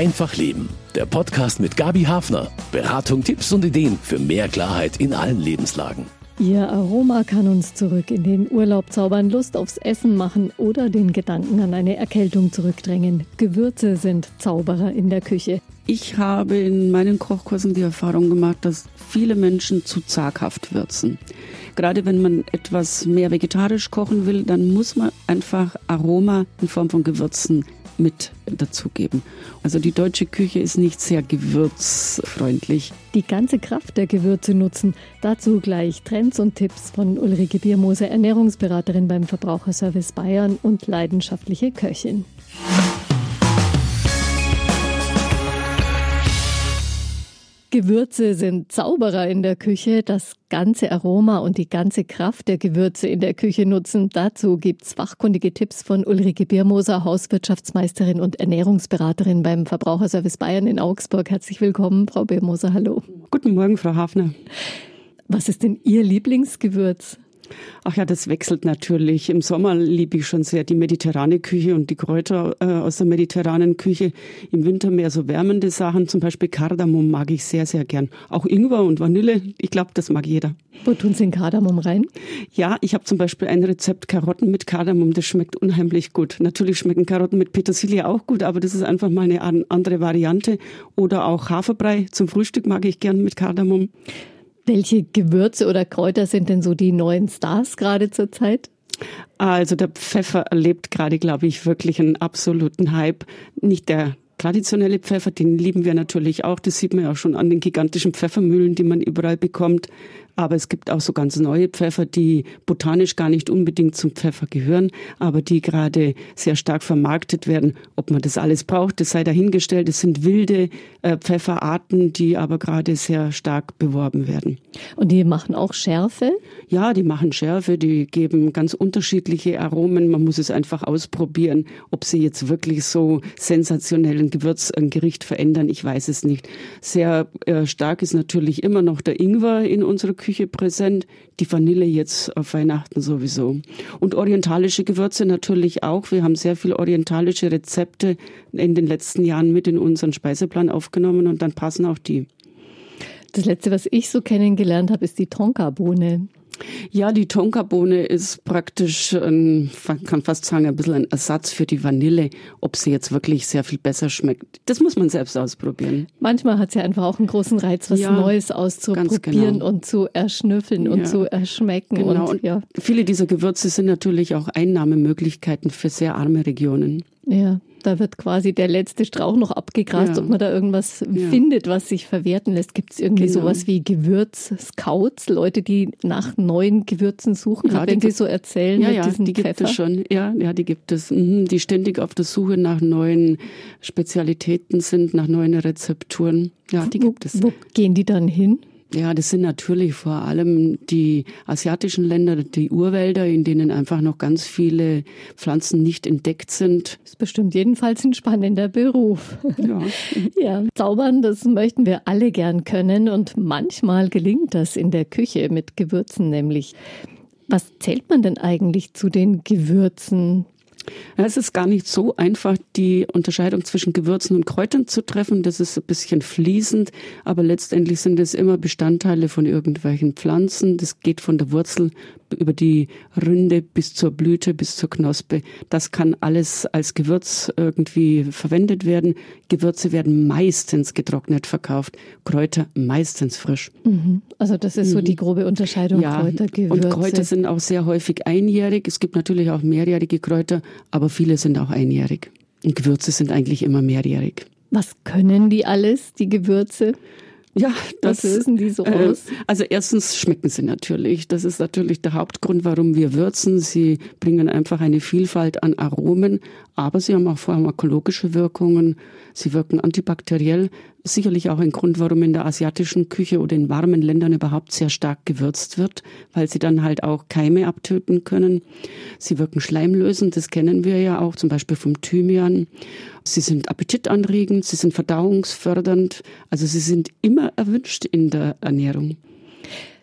Einfach Leben. Der Podcast mit Gabi Hafner. Beratung, Tipps und Ideen für mehr Klarheit in allen Lebenslagen. Ihr Aroma kann uns zurück in den Urlaub zaubern, Lust aufs Essen machen oder den Gedanken an eine Erkältung zurückdrängen. Gewürze sind Zauberer in der Küche. Ich habe in meinen Kochkursen die Erfahrung gemacht, dass viele Menschen zu zaghaft würzen. Gerade wenn man etwas mehr vegetarisch kochen will, dann muss man einfach Aroma in Form von Gewürzen mit dazugeben. Also die deutsche Küche ist nicht sehr gewürzfreundlich. Die ganze Kraft der Gewürze nutzen. Dazu gleich Trends und Tipps von Ulrike Biermoser, Ernährungsberaterin beim Verbraucherservice Bayern und leidenschaftliche Köchin. Gewürze sind Zauberer in der Küche. Das ganze Aroma und die ganze Kraft der Gewürze in der Küche nutzen. Dazu gibt's fachkundige Tipps von Ulrike Biermoser, Hauswirtschaftsmeisterin und Ernährungsberaterin beim Verbraucherservice Bayern in Augsburg. Herzlich willkommen, Frau Biermoser. Hallo. Guten Morgen, Frau Hafner. Was ist denn Ihr Lieblingsgewürz? Ach ja, das wechselt natürlich. Im Sommer liebe ich schon sehr die mediterrane Küche und die Kräuter äh, aus der mediterranen Küche. Im Winter mehr so wärmende Sachen, zum Beispiel Kardamom mag ich sehr, sehr gern. Auch Ingwer und Vanille, ich glaube, das mag jeder. Wo tun Sie den Kardamom rein? Ja, ich habe zum Beispiel ein Rezept Karotten mit Kardamom, das schmeckt unheimlich gut. Natürlich schmecken Karotten mit Petersilie auch gut, aber das ist einfach mal eine andere Variante. Oder auch Haferbrei zum Frühstück mag ich gern mit Kardamom. Welche Gewürze oder Kräuter sind denn so die neuen Stars gerade zur Zeit? Also der Pfeffer erlebt gerade, glaube ich, wirklich einen absoluten Hype. Nicht der traditionelle Pfeffer, den lieben wir natürlich auch. Das sieht man ja auch schon an den gigantischen Pfeffermühlen, die man überall bekommt. Aber es gibt auch so ganz neue Pfeffer, die botanisch gar nicht unbedingt zum Pfeffer gehören, aber die gerade sehr stark vermarktet werden. Ob man das alles braucht, das sei dahingestellt. Es sind wilde äh, Pfefferarten, die aber gerade sehr stark beworben werden. Und die machen auch Schärfe? Ja, die machen Schärfe, die geben ganz unterschiedliche Aromen. Man muss es einfach ausprobieren, ob sie jetzt wirklich so sensationell ein Gewürz, ein Gericht verändern. Ich weiß es nicht. Sehr äh, stark ist natürlich immer noch der Ingwer in unserer Küche präsent, die Vanille jetzt auf Weihnachten sowieso. Und orientalische Gewürze natürlich auch. Wir haben sehr viele orientalische Rezepte in den letzten Jahren mit in unseren Speiseplan aufgenommen und dann passen auch die. Das letzte, was ich so kennengelernt habe, ist die Tonkabohne. Ja, die Tonkabohne ist praktisch, ein, kann fast sagen, ein bisschen ein Ersatz für die Vanille. Ob sie jetzt wirklich sehr viel besser schmeckt, das muss man selbst ausprobieren. Manchmal hat sie ja einfach auch einen großen Reiz, was ja, Neues auszuprobieren genau. und zu erschnüffeln ja. und zu erschmecken. Genau. Und, ja. Viele dieser Gewürze sind natürlich auch Einnahmemöglichkeiten für sehr arme Regionen. Ja. Da wird quasi der letzte Strauch noch abgegrast, ja. ob man da irgendwas ja. findet, was sich verwerten lässt. Gibt es irgendwie genau. sowas wie Gewürz-Scouts, Leute, die nach neuen Gewürzen suchen, ja, wenn sie so erzählen ja, ja, die Pfeffer? gibt es schon. Ja, ja, die gibt es. Mhm, die ständig auf der Suche nach neuen Spezialitäten sind, nach neuen Rezepturen. Ja, die gibt es. Wo gehen die dann hin? Ja, das sind natürlich vor allem die asiatischen Länder, die Urwälder, in denen einfach noch ganz viele Pflanzen nicht entdeckt sind. Das ist bestimmt jedenfalls ein spannender Beruf. Ja. ja, zaubern, das möchten wir alle gern können und manchmal gelingt das in der Küche mit Gewürzen nämlich. Was zählt man denn eigentlich zu den Gewürzen? Ja, es ist gar nicht so einfach, die Unterscheidung zwischen Gewürzen und Kräutern zu treffen. Das ist ein bisschen fließend, aber letztendlich sind es immer Bestandteile von irgendwelchen Pflanzen. Das geht von der Wurzel über die Rinde bis zur Blüte, bis zur Knospe. Das kann alles als Gewürz irgendwie verwendet werden. Gewürze werden meistens getrocknet verkauft, Kräuter meistens frisch. Mhm. Also das ist so die mhm. grobe Unterscheidung ja, Kräuter, Gewürze. Und Kräuter sind auch sehr häufig einjährig. Es gibt natürlich auch mehrjährige Kräuter, aber viele sind auch einjährig. Und Gewürze sind eigentlich immer mehrjährig. Was können die alles, die Gewürze? Ja, das Was lösen die so äh, aus? Also erstens schmecken sie natürlich. Das ist natürlich der Hauptgrund, warum wir würzen. Sie bringen einfach eine Vielfalt an Aromen, aber sie haben auch pharmakologische Wirkungen. Sie wirken antibakteriell. Sicherlich auch ein Grund, warum in der asiatischen Küche oder in warmen Ländern überhaupt sehr stark gewürzt wird, weil sie dann halt auch Keime abtöten können. Sie wirken schleimlösend, das kennen wir ja auch, zum Beispiel vom Thymian. Sie sind appetitanregend, sie sind verdauungsfördernd, also sie sind immer erwünscht in der Ernährung.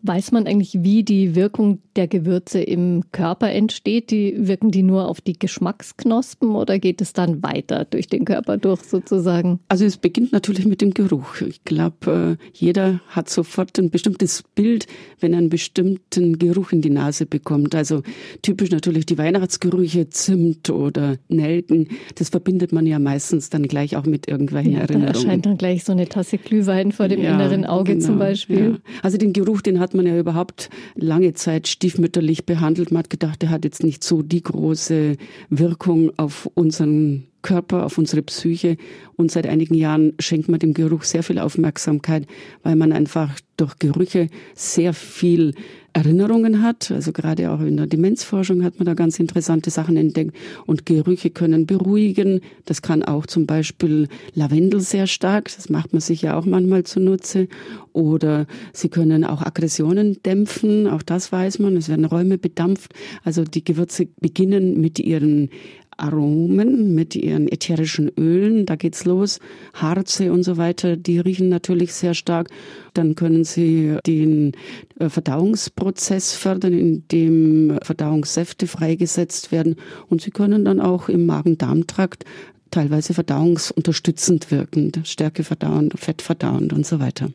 Weiß man eigentlich, wie die Wirkung der Gewürze im Körper entsteht? Die, wirken die nur auf die Geschmacksknospen oder geht es dann weiter durch den Körper durch sozusagen? Also es beginnt natürlich mit dem Geruch. Ich glaube, äh, jeder hat sofort ein bestimmtes Bild, wenn er einen bestimmten Geruch in die Nase bekommt. Also typisch natürlich die Weihnachtsgerüche, Zimt oder Nelken. Das verbindet man ja meistens dann gleich auch mit irgendwelchen ja, Erinnerungen. Da erscheint dann gleich so eine Tasse Glühwein vor dem ja, inneren Auge genau, zum Beispiel. Ja. Also den Geruch, den hat man ja überhaupt lange Zeit stiefmütterlich behandelt. Man hat gedacht, der hat jetzt nicht so die große Wirkung auf unseren Körper, auf unsere Psyche. Und seit einigen Jahren schenkt man dem Geruch sehr viel Aufmerksamkeit, weil man einfach durch Gerüche sehr viel Erinnerungen hat. Also gerade auch in der Demenzforschung hat man da ganz interessante Sachen entdeckt. Und Gerüche können beruhigen. Das kann auch zum Beispiel Lavendel sehr stark. Das macht man sich ja auch manchmal zunutze. Oder sie können auch Aggressionen dämpfen. Auch das weiß man. Es werden Räume bedampft. Also die Gewürze beginnen mit ihren Aromen mit ihren ätherischen Ölen, da geht's los, Harze und so weiter, die riechen natürlich sehr stark. Dann können sie den äh, Verdauungsprozess fördern, indem Verdauungssäfte freigesetzt werden und sie können dann auch im Magen-Darm-Trakt teilweise verdauungsunterstützend wirken, Stärke verdauend, Fett verdauend und so weiter.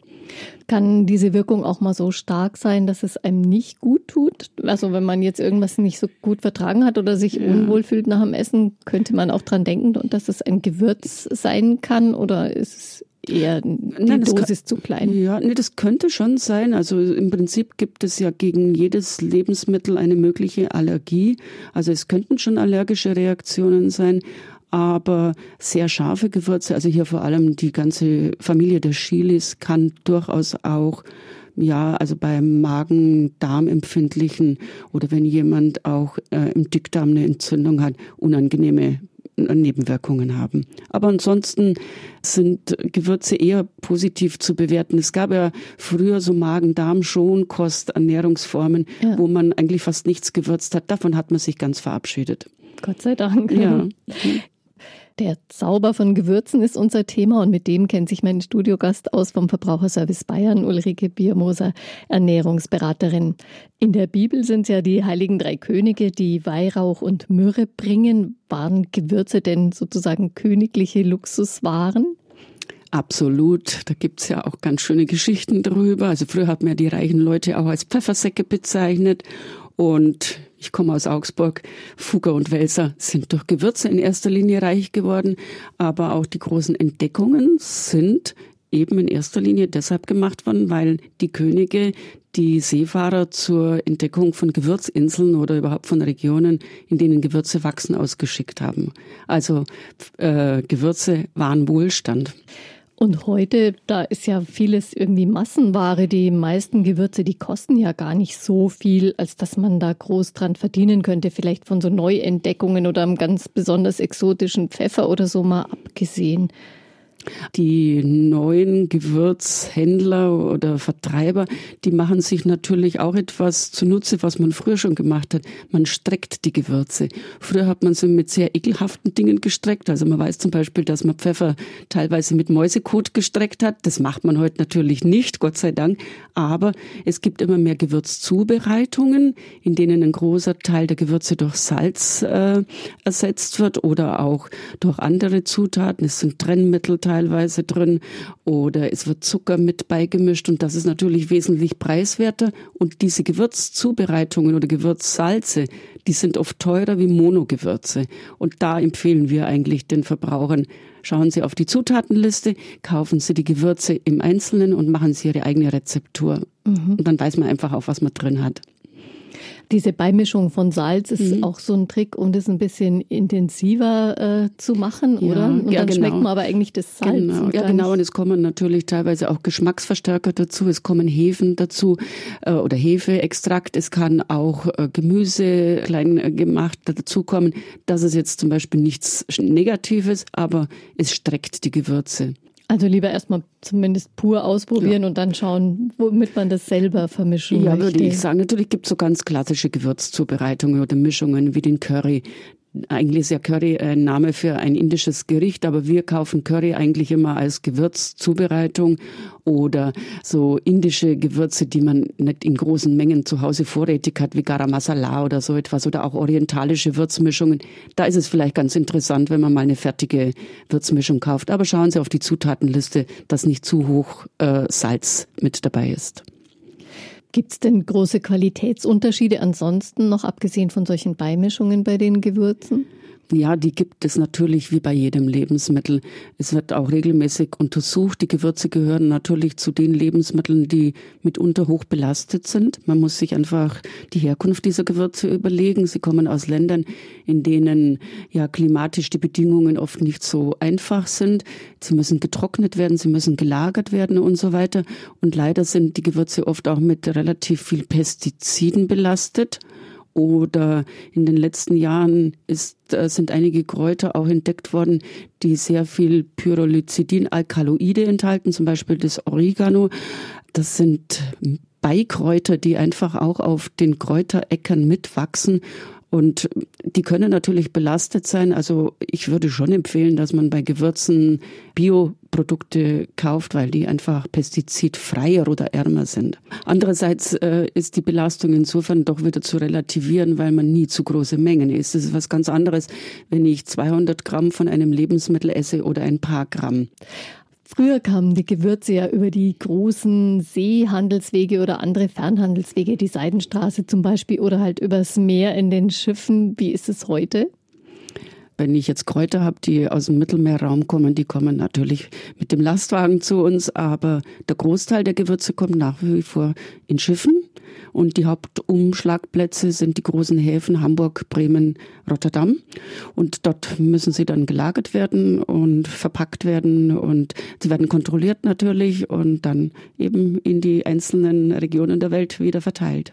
Kann diese Wirkung auch mal so stark sein, dass es einem nicht gut tut? Also wenn man jetzt irgendwas nicht so gut vertragen hat oder sich ja. unwohl fühlt nach dem Essen, könnte man auch dran denken, dass es ein Gewürz sein kann oder ist es eher die Nein, Dosis kann, zu klein? Ja, nee, das könnte schon sein. Also im Prinzip gibt es ja gegen jedes Lebensmittel eine mögliche Allergie. Also es könnten schon allergische Reaktionen sein aber sehr scharfe Gewürze, also hier vor allem die ganze Familie der Chilis kann durchaus auch ja, also beim Magen-Darm-empfindlichen oder wenn jemand auch äh, im Dickdarm eine Entzündung hat, unangenehme äh, Nebenwirkungen haben. Aber ansonsten sind Gewürze eher positiv zu bewerten. Es gab ja früher so Magen-Darm-Schonkost, Ernährungsformen, ja. wo man eigentlich fast nichts gewürzt hat. Davon hat man sich ganz verabschiedet. Gott sei Dank. Ja. Der Zauber von Gewürzen ist unser Thema und mit dem kennt sich mein Studiogast aus vom Verbraucherservice Bayern, Ulrike Biermoser, Ernährungsberaterin. In der Bibel sind es ja die heiligen drei Könige, die Weihrauch und Myrrhe bringen. Waren Gewürze denn sozusagen königliche Luxuswaren? Absolut. Da gibt's ja auch ganz schöne Geschichten drüber. Also früher hat man ja die reichen Leute auch als Pfeffersäcke bezeichnet. Und ich komme aus Augsburg, Fugger und Welser sind durch Gewürze in erster Linie reich geworden, aber auch die großen Entdeckungen sind eben in erster Linie deshalb gemacht worden, weil die Könige die Seefahrer zur Entdeckung von Gewürzinseln oder überhaupt von Regionen, in denen Gewürze wachsen, ausgeschickt haben. Also äh, Gewürze waren Wohlstand. Und heute, da ist ja vieles irgendwie Massenware. Die meisten Gewürze, die kosten ja gar nicht so viel, als dass man da groß dran verdienen könnte. Vielleicht von so Neuentdeckungen oder einem ganz besonders exotischen Pfeffer oder so mal abgesehen. Die neuen Gewürzhändler oder Vertreiber, die machen sich natürlich auch etwas zunutze, was man früher schon gemacht hat. Man streckt die Gewürze. Früher hat man sie mit sehr ekelhaften Dingen gestreckt. Also man weiß zum Beispiel, dass man Pfeffer teilweise mit Mäusekot gestreckt hat. Das macht man heute natürlich nicht, Gott sei Dank. Aber es gibt immer mehr Gewürzzubereitungen, in denen ein großer Teil der Gewürze durch Salz äh, ersetzt wird oder auch durch andere Zutaten. Es sind Trennmittel teilweise drin oder es wird Zucker mit beigemischt und das ist natürlich wesentlich preiswerter und diese Gewürzzubereitungen oder Gewürzsalze, die sind oft teurer wie Monogewürze und da empfehlen wir eigentlich den Verbrauchern, schauen Sie auf die Zutatenliste, kaufen Sie die Gewürze im Einzelnen und machen Sie Ihre eigene Rezeptur. Mhm. Und dann weiß man einfach auch, was man drin hat. Diese Beimischung von Salz ist mhm. auch so ein Trick, um das ein bisschen intensiver äh, zu machen, ja, oder? Und ja, dann genau. schmeckt man aber eigentlich das Salz. Genau. Ja, genau. Und es kommen natürlich teilweise auch Geschmacksverstärker dazu. Es kommen Hefen dazu äh, oder Hefeextrakt. Es kann auch äh, Gemüse klein äh, gemacht dazukommen. Das ist jetzt zum Beispiel nichts Negatives, aber es streckt die Gewürze. Also lieber erstmal zumindest pur ausprobieren ja. und dann schauen, womit man das selber vermischen ja, möchte. würde ich sagen. Natürlich gibt es so ganz klassische Gewürzzubereitungen oder Mischungen wie den Curry. Eigentlich ist ja Curry ein Name für ein indisches Gericht, aber wir kaufen Curry eigentlich immer als Gewürzzubereitung oder so indische Gewürze, die man nicht in großen Mengen zu Hause vorrätig hat, wie Garam Masala oder so etwas oder auch orientalische Würzmischungen. Da ist es vielleicht ganz interessant, wenn man mal eine fertige Würzmischung kauft. Aber schauen Sie auf die Zutatenliste, dass nicht zu hoch äh, Salz mit dabei ist. Gibt es denn große Qualitätsunterschiede ansonsten noch abgesehen von solchen Beimischungen bei den Gewürzen? Ja, die gibt es natürlich wie bei jedem Lebensmittel. Es wird auch regelmäßig untersucht. Die Gewürze gehören natürlich zu den Lebensmitteln, die mitunter hoch belastet sind. Man muss sich einfach die Herkunft dieser Gewürze überlegen. Sie kommen aus Ländern, in denen ja klimatisch die Bedingungen oft nicht so einfach sind. Sie müssen getrocknet werden, sie müssen gelagert werden und so weiter. Und leider sind die Gewürze oft auch mit relativ viel Pestiziden belastet oder in den letzten Jahren ist, äh, sind einige Kräuter auch entdeckt worden, die sehr viel Pyrrolizidin-Alkaloide enthalten, zum Beispiel das Oregano. Das sind Beikräuter, die einfach auch auf den Kräuteräckern mitwachsen und die können natürlich belastet sein. Also ich würde schon empfehlen, dass man bei Gewürzen Bioprodukte kauft, weil die einfach pestizidfreier oder ärmer sind. Andererseits äh, ist die Belastung insofern doch wieder zu relativieren, weil man nie zu große Mengen isst. Das ist was ganz anderes, wenn ich 200 Gramm von einem Lebensmittel esse oder ein paar Gramm. Früher kamen die Gewürze ja über die großen Seehandelswege oder andere Fernhandelswege, die Seidenstraße zum Beispiel, oder halt übers Meer in den Schiffen. Wie ist es heute? Wenn ich jetzt Kräuter habe, die aus dem Mittelmeerraum kommen, die kommen natürlich mit dem Lastwagen zu uns, aber der Großteil der Gewürze kommt nach wie vor in Schiffen und die Hauptumschlagplätze sind die großen Häfen Hamburg, Bremen, Rotterdam. Und dort müssen sie dann gelagert werden und verpackt werden und sie werden kontrolliert natürlich und dann eben in die einzelnen Regionen der Welt wieder verteilt.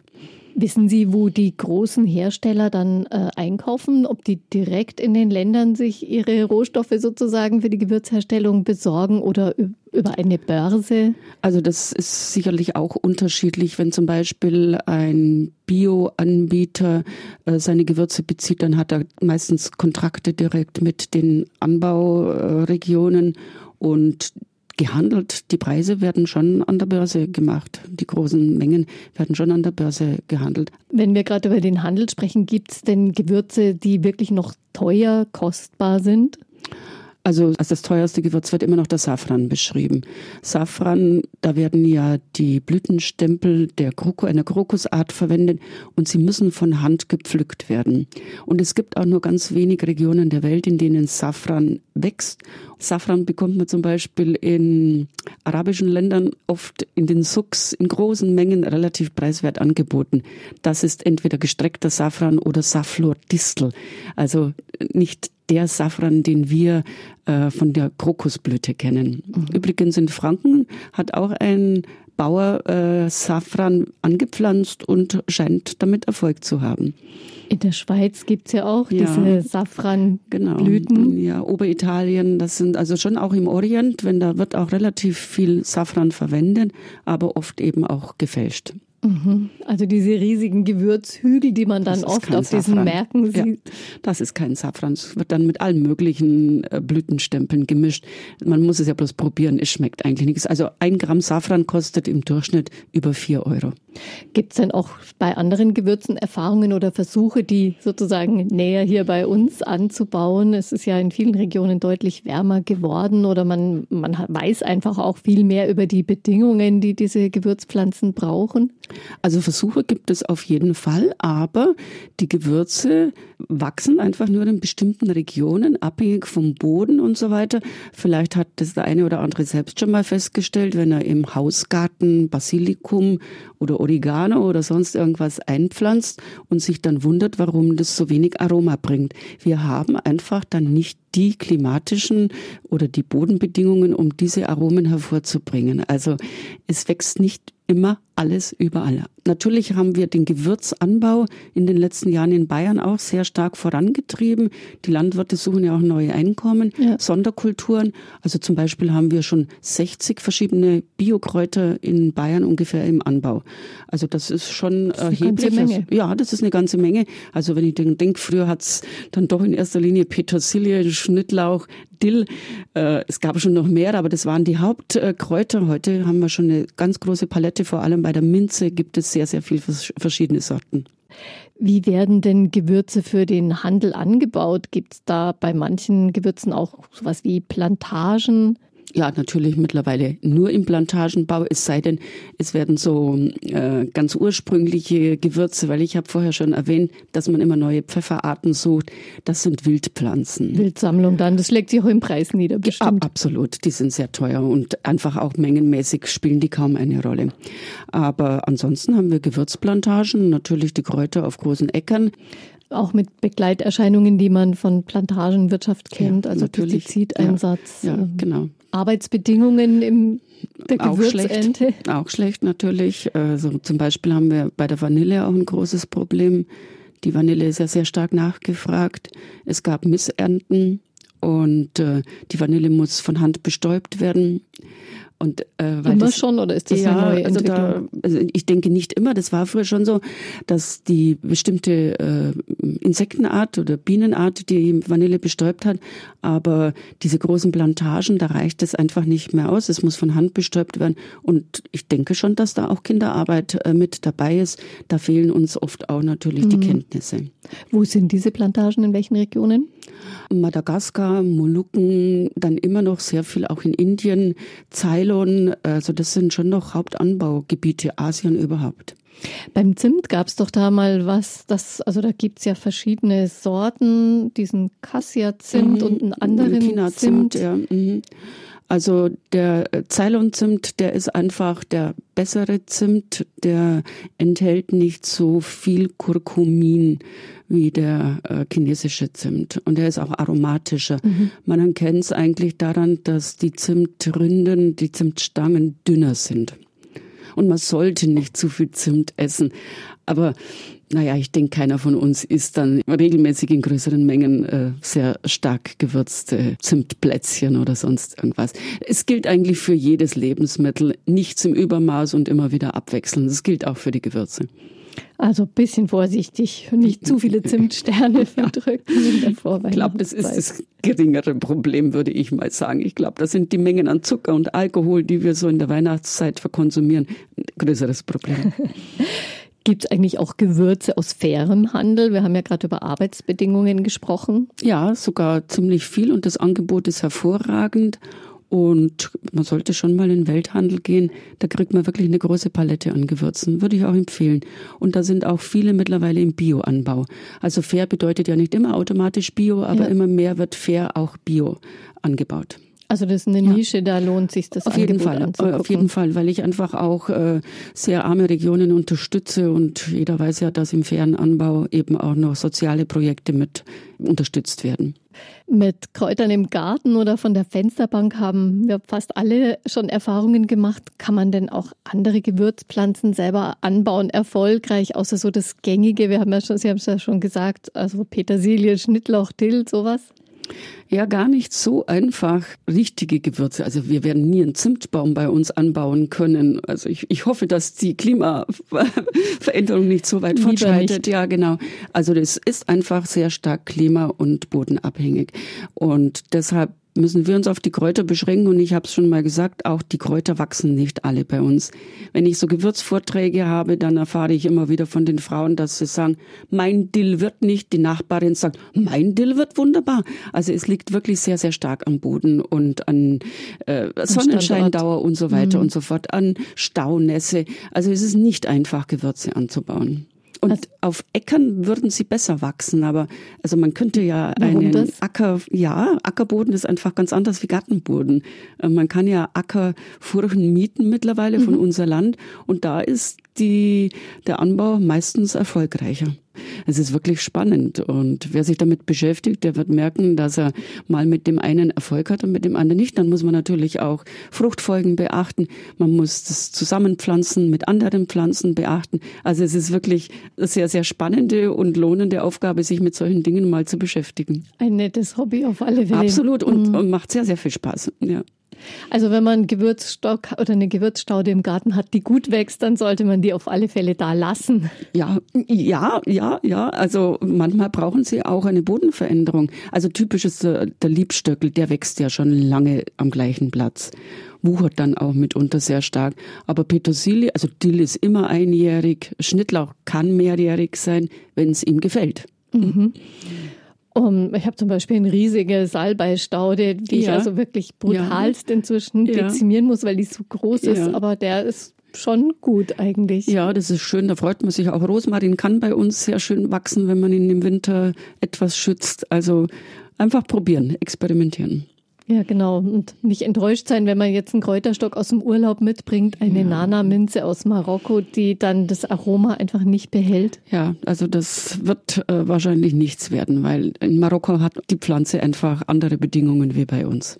Wissen Sie, wo die großen Hersteller dann äh, einkaufen? Ob die direkt in den Ländern sich ihre Rohstoffe sozusagen für die Gewürzherstellung besorgen oder über eine Börse? Also das ist sicherlich auch unterschiedlich. Wenn zum Beispiel ein Bio-Anbieter äh, seine Gewürze bezieht, dann hat er meistens Kontrakte direkt mit den Anbauregionen und gehandelt. Die Preise werden schon an der Börse gemacht. Die großen Mengen werden schon an der Börse gehandelt. Wenn wir gerade über den Handel sprechen, gibt es denn Gewürze, die wirklich noch teuer, kostbar sind? Also als das teuerste Gewürz wird immer noch der Safran beschrieben. Safran, da werden ja die Blütenstempel der Kroko, einer Krokusart verwendet und sie müssen von Hand gepflückt werden. Und es gibt auch nur ganz wenig Regionen der Welt, in denen Safran wächst. Safran bekommt man zum Beispiel in arabischen Ländern oft in den Sucks in großen Mengen relativ preiswert angeboten. Das ist entweder gestreckter Safran oder Saflor-Distel. Also nicht der Safran, den wir äh, von der Krokusblüte kennen. Mhm. Übrigens in Franken hat auch ein Bauer äh, Safran angepflanzt und scheint damit Erfolg zu haben. In der Schweiz gibt's ja auch ja, diese Safranblüten. Genau. Ja, Oberitalien, das sind also schon auch im Orient, wenn da wird auch relativ viel Safran verwendet, aber oft eben auch gefälscht. Mhm. Also diese riesigen Gewürzhügel, die man dann oft auf Safran. diesen Märkten sieht. Ja, das ist kein Safran. Es wird dann mit allen möglichen äh, Blütenstempeln gemischt. Man muss es ja bloß probieren. Es schmeckt eigentlich nichts. Also ein Gramm Safran kostet im Durchschnitt über vier Euro. Gibt es denn auch bei anderen Gewürzen Erfahrungen oder Versuche, die sozusagen näher hier bei uns anzubauen? Es ist ja in vielen Regionen deutlich wärmer geworden oder man, man weiß einfach auch viel mehr über die Bedingungen, die diese Gewürzpflanzen brauchen. Also Versuche gibt es auf jeden Fall, aber die Gewürze wachsen einfach nur in bestimmten Regionen, abhängig vom Boden und so weiter. Vielleicht hat das der eine oder andere selbst schon mal festgestellt, wenn er im Hausgarten Basilikum oder Oregano oder sonst irgendwas einpflanzt und sich dann wundert, warum das so wenig Aroma bringt. Wir haben einfach dann nicht die klimatischen oder die Bodenbedingungen, um diese Aromen hervorzubringen. Also es wächst nicht immer alles überall. Natürlich haben wir den Gewürzanbau in den letzten Jahren in Bayern auch sehr stark vorangetrieben. Die Landwirte suchen ja auch neue Einkommen, ja. Sonderkulturen. Also zum Beispiel haben wir schon 60 verschiedene Biokräuter in Bayern ungefähr im Anbau. Also das ist schon das ist erheblich. Menge. Ja, das ist eine ganze Menge. Also wenn ich denke, früher hat's dann doch in erster Linie Petersilie, Schnittlauch, Dill. Äh, es gab schon noch mehr, aber das waren die Hauptkräuter. Heute haben wir schon eine ganz große Palette. Vor allem bei der Minze gibt es sehr, sehr viele verschiedene Sorten. Wie werden denn Gewürze für den Handel angebaut? Gibt es da bei manchen Gewürzen auch sowas wie Plantagen? Ja, natürlich mittlerweile nur im Plantagenbau, es sei denn, es werden so äh, ganz ursprüngliche Gewürze, weil ich habe vorher schon erwähnt, dass man immer neue Pfefferarten sucht. Das sind Wildpflanzen. Wildsammlung dann, das legt sich auch im Preis nieder, bestimmt. Ja, absolut, die sind sehr teuer und einfach auch mengenmäßig spielen die kaum eine Rolle. Aber ansonsten haben wir Gewürzplantagen, natürlich die Kräuter auf großen Äckern auch mit Begleiterscheinungen, die man von Plantagenwirtschaft kennt, ja, also natürlich. Pestizideinsatz. Ja, ja, ähm, genau. Arbeitsbedingungen im der auch schlecht, auch schlecht natürlich. Also zum Beispiel haben wir bei der Vanille auch ein großes Problem. Die Vanille ist ja sehr stark nachgefragt. Es gab Missernten und äh, die Vanille muss von Hand bestäubt werden. Und, äh, weil immer das, schon oder ist das ja, eine neue also Da, also ich denke nicht immer, das war früher schon so, dass die bestimmte äh, Insektenart oder Bienenart die Vanille bestäubt hat, aber diese großen Plantagen, da reicht es einfach nicht mehr aus. Es muss von Hand bestäubt werden. Und ich denke schon, dass da auch Kinderarbeit äh, mit dabei ist. Da fehlen uns oft auch natürlich mhm. die Kenntnisse. Wo sind diese Plantagen, in welchen Regionen? Madagaskar, Molukken, dann immer noch sehr viel auch in Indien, Ceylon. Also das sind schon noch Hauptanbaugebiete Asien überhaupt. Beim Zimt gab es doch da mal was, das, also da gibt es ja verschiedene Sorten, diesen Cassia-Zimt mhm. und einen anderen China-Zimt. Ja. Mhm. Also der Ceylon-Zimt, der ist einfach der bessere Zimt, der enthält nicht so viel Kurkumin wie der äh, chinesische Zimt. Und er ist auch aromatischer. Mhm. Man erkennt es eigentlich daran, dass die Zimtrinden, die Zimtstangen dünner sind. Und man sollte nicht zu viel Zimt essen. Aber naja, ich denke, keiner von uns isst dann regelmäßig in größeren Mengen äh, sehr stark gewürzte Zimtplätzchen oder sonst irgendwas. Es gilt eigentlich für jedes Lebensmittel, nichts im Übermaß und immer wieder abwechseln. Das gilt auch für die Gewürze. Also ein bisschen vorsichtig nicht zu viele Zimtsterne verdrücken in der Vorweihnachtszeit. Ich glaube, das ist das geringere Problem, würde ich mal sagen. Ich glaube, das sind die Mengen an Zucker und Alkohol, die wir so in der Weihnachtszeit verkonsumieren, ein größeres Problem. Gibt es eigentlich auch Gewürze aus fairem Handel? Wir haben ja gerade über Arbeitsbedingungen gesprochen. Ja, sogar ziemlich viel und das Angebot ist hervorragend. Und man sollte schon mal in den Welthandel gehen. Da kriegt man wirklich eine große Palette an Gewürzen. Würde ich auch empfehlen. Und da sind auch viele mittlerweile im Bioanbau. Also fair bedeutet ja nicht immer automatisch Bio, aber ja. immer mehr wird fair auch Bio angebaut. Also das ist eine Nische, ja. da lohnt sich das auf jeden Fall, anzugucken. auf jeden Fall, weil ich einfach auch äh, sehr arme Regionen unterstütze und jeder weiß ja, dass im fairen Anbau eben auch noch soziale Projekte mit unterstützt werden. Mit Kräutern im Garten oder von der Fensterbank haben wir fast alle schon Erfahrungen gemacht. Kann man denn auch andere Gewürzpflanzen selber anbauen, erfolgreich, außer so das Gängige? Wir haben ja schon, Sie haben es ja schon gesagt, also Petersilie, Schnittlauch, Dill, sowas. Ja, gar nicht so einfach richtige Gewürze. Also wir werden nie einen Zimtbaum bei uns anbauen können. Also ich, ich hoffe, dass die Klimaveränderung nicht so weit fortschreitet. Ja, genau. Also das ist einfach sehr stark klima- und bodenabhängig. Und deshalb müssen wir uns auf die Kräuter beschränken. Und ich habe es schon mal gesagt, auch die Kräuter wachsen nicht alle bei uns. Wenn ich so Gewürzvorträge habe, dann erfahre ich immer wieder von den Frauen, dass sie sagen, mein Dill wird nicht. Die Nachbarin sagt, mein Dill wird wunderbar. Also es liegt wirklich sehr, sehr stark am Boden und an äh, Sonnenscheindauer und so weiter mhm. und so fort, an Staunässe. Also es ist nicht einfach, Gewürze anzubauen. Und also, auf Äckern würden sie besser wachsen, aber also man könnte ja einen das? Acker, ja, Ackerboden ist einfach ganz anders wie Gartenboden. Äh, man kann ja Ackerfurchen mieten mittlerweile mhm. von unser Land und da ist die, der Anbau meistens erfolgreicher. Es ist wirklich spannend und wer sich damit beschäftigt, der wird merken, dass er mal mit dem einen Erfolg hat und mit dem anderen nicht. Dann muss man natürlich auch Fruchtfolgen beachten. Man muss das Zusammenpflanzen mit anderen Pflanzen beachten. Also es ist wirklich eine sehr, sehr spannende und lohnende Aufgabe, sich mit solchen Dingen mal zu beschäftigen. Ein nettes Hobby auf alle Fälle. Absolut und, mhm. und macht sehr, sehr viel Spaß. Ja. Also wenn man einen Gewürzstock oder eine Gewürzstaude im Garten hat, die gut wächst, dann sollte man die auf alle Fälle da lassen. Ja, ja, ja, ja. Also manchmal brauchen sie auch eine Bodenveränderung. Also typisch ist der, der Liebstöckel, der wächst ja schon lange am gleichen Platz wuchert dann auch mitunter sehr stark. Aber Petersilie, also Dill ist immer einjährig, Schnittlauch kann mehrjährig sein, wenn es ihm gefällt. Mhm. Um, ich habe zum Beispiel eine riesige Salbeistaude, die ja. ich also wirklich brutalst ja. inzwischen ja. dezimieren muss, weil die so groß ist. Aber der ist schon gut eigentlich. Ja, das ist schön. Da freut man sich auch. Rosmarin kann bei uns sehr schön wachsen, wenn man ihn im Winter etwas schützt. Also einfach probieren, experimentieren. Ja, genau. Und nicht enttäuscht sein, wenn man jetzt einen Kräuterstock aus dem Urlaub mitbringt, eine ja. Nana-Minze aus Marokko, die dann das Aroma einfach nicht behält. Ja, also das wird äh, wahrscheinlich nichts werden, weil in Marokko hat die Pflanze einfach andere Bedingungen wie bei uns.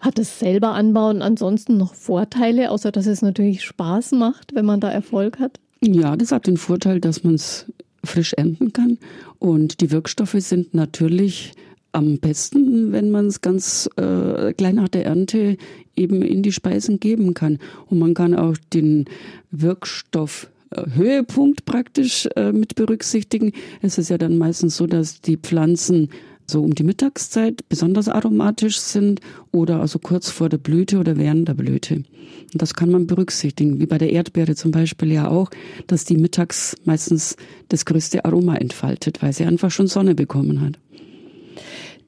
Hat das selber anbauen ansonsten noch Vorteile, außer dass es natürlich Spaß macht, wenn man da Erfolg hat? Ja, das hat den Vorteil, dass man es frisch ernten kann. Und die Wirkstoffe sind natürlich am besten, wenn man es ganz äh, gleich nach der Ernte eben in die Speisen geben kann. Und man kann auch den Wirkstoff äh, Höhepunkt praktisch äh, mit berücksichtigen. Es ist ja dann meistens so, dass die Pflanzen so um die Mittagszeit besonders aromatisch sind oder also kurz vor der Blüte oder während der Blüte. Und das kann man berücksichtigen, wie bei der Erdbeere zum Beispiel ja auch, dass die mittags meistens das größte Aroma entfaltet, weil sie einfach schon Sonne bekommen hat